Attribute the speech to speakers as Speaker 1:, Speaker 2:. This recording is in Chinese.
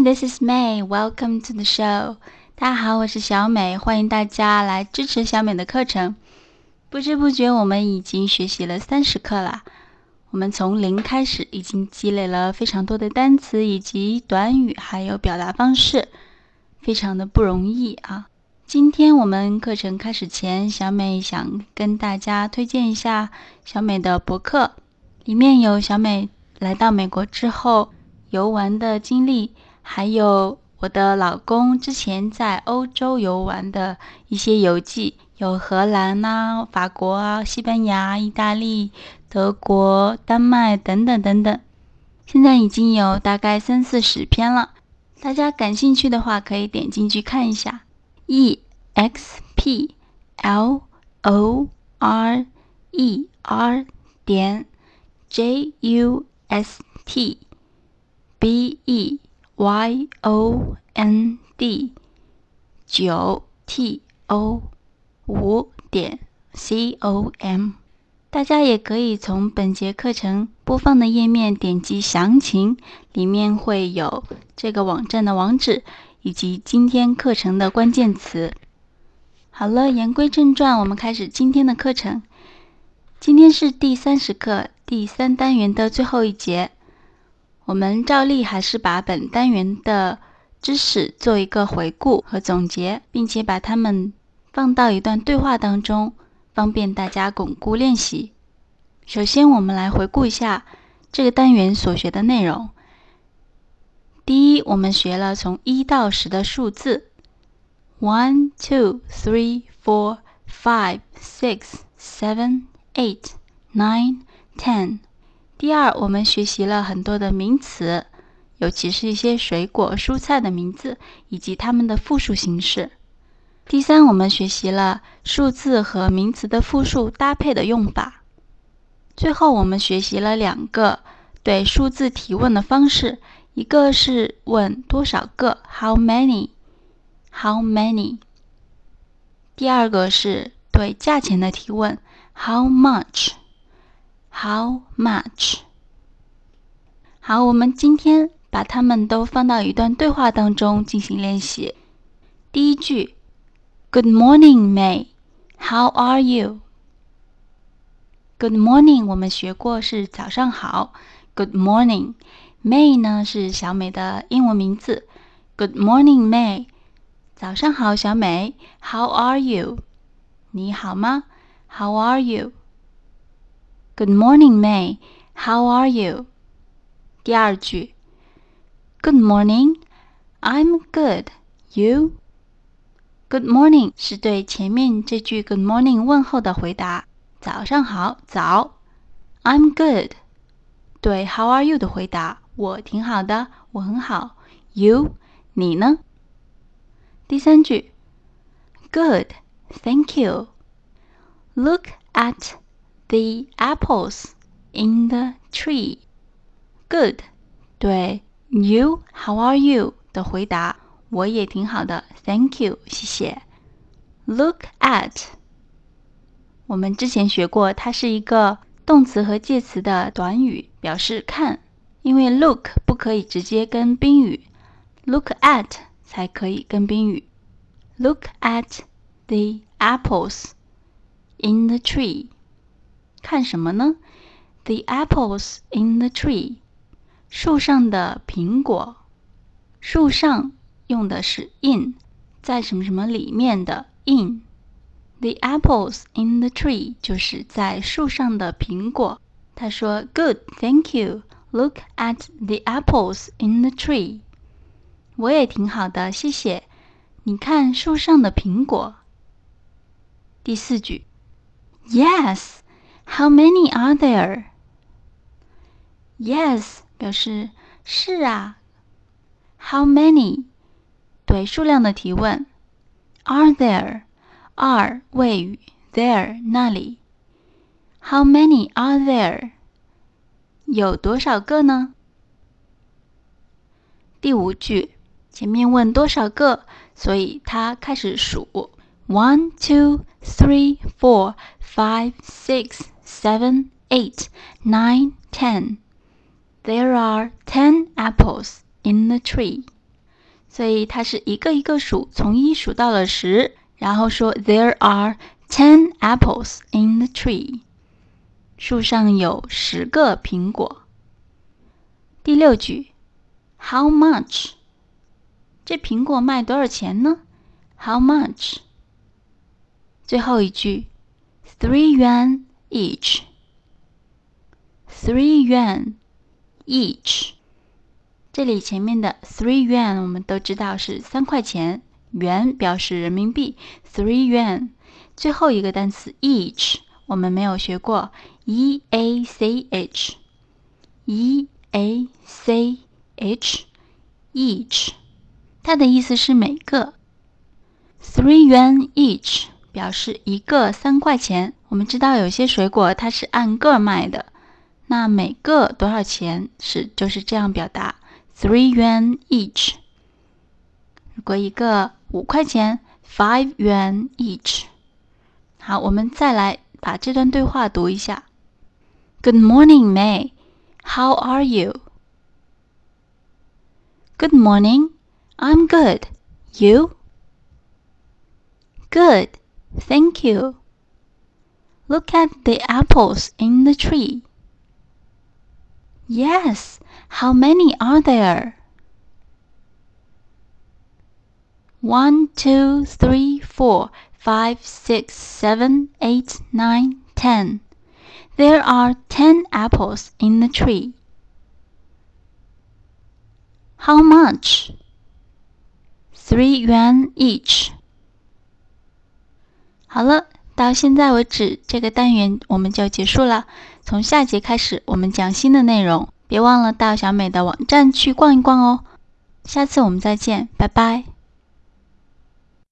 Speaker 1: This is May. Welcome to the show. 大家好，我是小美，欢迎大家来支持小美的课程。不知不觉，我们已经学习了三十课了。我们从零开始，已经积累了非常多的单词以及短语，还有表达方式，非常的不容易啊。今天我们课程开始前，小美想跟大家推荐一下小美的博客，里面有小美来到美国之后游玩的经历，还有。我的老公之前在欧洲游玩的一些游记，有荷兰呐、法国啊、西班牙、意大利、德国、丹麦等等等等，现在已经有大概三四十篇了。大家感兴趣的话，可以点进去看一下。e x p l o r e r 点 j u s t b e。Y o n d 九 t o 五点 c o m，大家也可以从本节课程播放的页面点击详情，里面会有这个网站的网址以及今天课程的关键词。好了，言归正传，我们开始今天的课程。今天是第三十课第三单元的最后一节。我们照例还是把本单元的知识做一个回顾和总结，并且把它们放到一段对话当中，方便大家巩固练习。首先，我们来回顾一下这个单元所学的内容。第一，我们学了从一到十的数字：one, two, three, four, five, six, seven, eight, nine, ten。第二，我们学习了很多的名词，尤其是一些水果、蔬菜的名字以及它们的复数形式。第三，我们学习了数字和名词的复数搭配的用法。最后，我们学习了两个对数字提问的方式，一个是问多少个 （How many？How many？），第二个是对价钱的提问 （How much？）。How much？好，我们今天把它们都放到一段对话当中进行练习。第一句：Good morning, May. How are you? Good morning，我们学过是早上好。Good morning, May 呢是小美的英文名字。Good morning, May。早上好，小美。How are you？你好吗？How are you？Good morning, May. How are you? 第二句，Good morning. I'm good. You? Good morning 是对前面这句 Good morning 问候的回答。早上好，早。I'm good 对 How are you 的回答。我挺好的，我很好。You 你呢？第三句，Good. Thank you. Look at The apples in the tree. Good. 对，You, how are you? 的回答，我也挺好的，Thank you，谢谢。Look at，我们之前学过，它是一个动词和介词的短语，表示看。因为 look 不可以直接跟宾语，look at 才可以跟宾语。Look at the apples in the tree. 看什么呢？The apples in the tree，树上的苹果。树上用的是 in，在什么什么里面的 in。The apples in the tree 就是在树上的苹果。他说：“Good, thank you. Look at the apples in the tree。”我也挺好的，谢谢。你看树上的苹果。第四句，Yes。 How many are there? Yes 表示是啊。How many 对数量的提问。Are there are 谓语 there 那里。How many are there 有多少个呢？第五句前面问多少个，所以他开始数。One, two, three, four, five, six. seven, eight, nine, ten. There are ten apples in the tree. 所以它是一个一个数，从一数到了十，然后说 There are ten apples in the tree。树上有十个苹果。第六句，How much？这苹果卖多少钱呢？How much？最后一句，Three yuan each。Three yuan each。这里前面的 three yuan 我们都知道是三块钱，元表示人民币，three yuan。最后一个单词 each 我们没有学过，e a c h，e a c h，each，它的意思是每个。three yuan each 表示一个三块钱。 我们知道有些水果它是按个卖的，那每个多少钱是就是这样表达，three yuan each。如果一个五块钱，five yuan each。好，我们再来。把这段对话读一下。Good morning, May. How are you? Good morning. I'm good. You? Good. Thank you. Look at the apples in the tree. Yes. How many are there? One, two, three, four five, six, seven, eight, nine, ten. There are ten apples in the tree. How much? Three yuan each. 好了，到现在为止，这个单元我们就结束了。从下节开始，我们讲新的内容。别忘了到小美的网站去逛一逛哦。下次我们再见，拜拜。